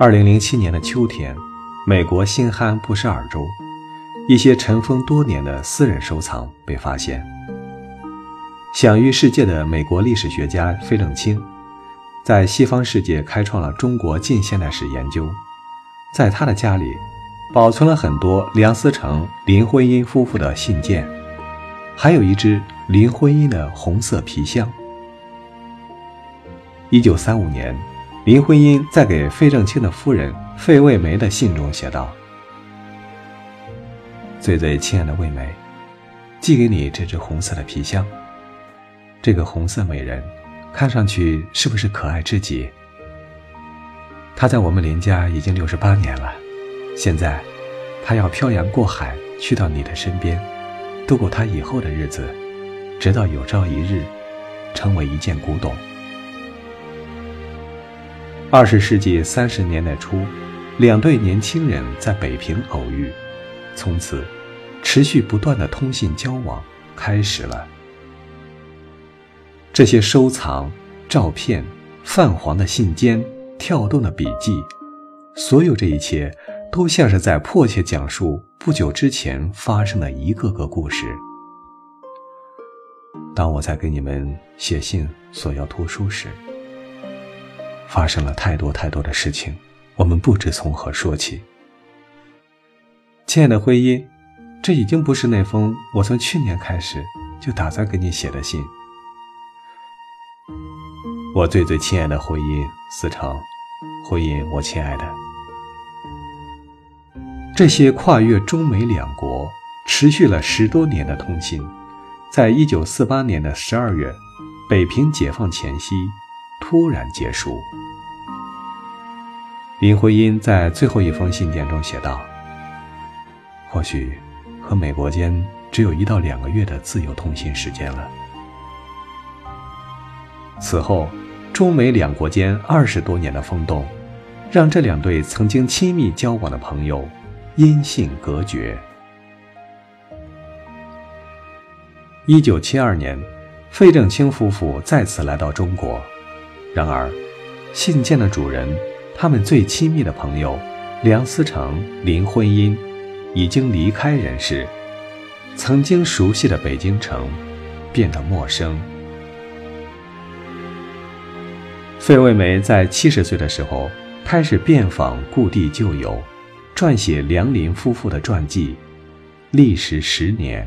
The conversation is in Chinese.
二零零七年的秋天，美国新罕布什尔州一些尘封多年的私人收藏被发现。享誉世界的美国历史学家费正清，在西方世界开创了中国近现代史研究。在他的家里，保存了很多梁思成、林徽因夫妇的信件，还有一只林徽因的红色皮箱。一九三五年。林徽因在给费正清的夫人费慰梅的信中写道：“最最亲爱的惠梅，寄给你这只红色的皮箱。这个红色美人，看上去是不是可爱至极？她在我们林家已经六十八年了，现在，她要漂洋过海去到你的身边，度过她以后的日子，直到有朝一日，成为一件古董。”二十世纪三十年代初，两对年轻人在北平偶遇，从此，持续不断的通信交往开始了。这些收藏、照片、泛黄的信笺、跳动的笔记，所有这一切，都像是在迫切讲述不久之前发生的一个个故事。当我在给你们写信索要图书时，发生了太多太多的事情，我们不知从何说起。亲爱的徽因，这已经不是那封我从去年开始就打算给你写的信。我最最亲爱的徽因，思成，徽因，我亲爱的。这些跨越中美两国、持续了十多年的通信，在一九四八年的十二月，北平解放前夕。突然结束。林徽因在最后一封信件中写道：“或许和美国间只有一到两个月的自由通信时间了。”此后，中美两国间二十多年的风动，让这两对曾经亲密交往的朋友音信隔绝。一九七二年，费正清夫妇再次来到中国。然而，信件的主人，他们最亲密的朋友梁思成、林徽因，已经离开人世。曾经熟悉的北京城，变得陌生。费慰梅在七十岁的时候，开始遍访故地旧友，撰写梁林夫妇的传记，历时十年。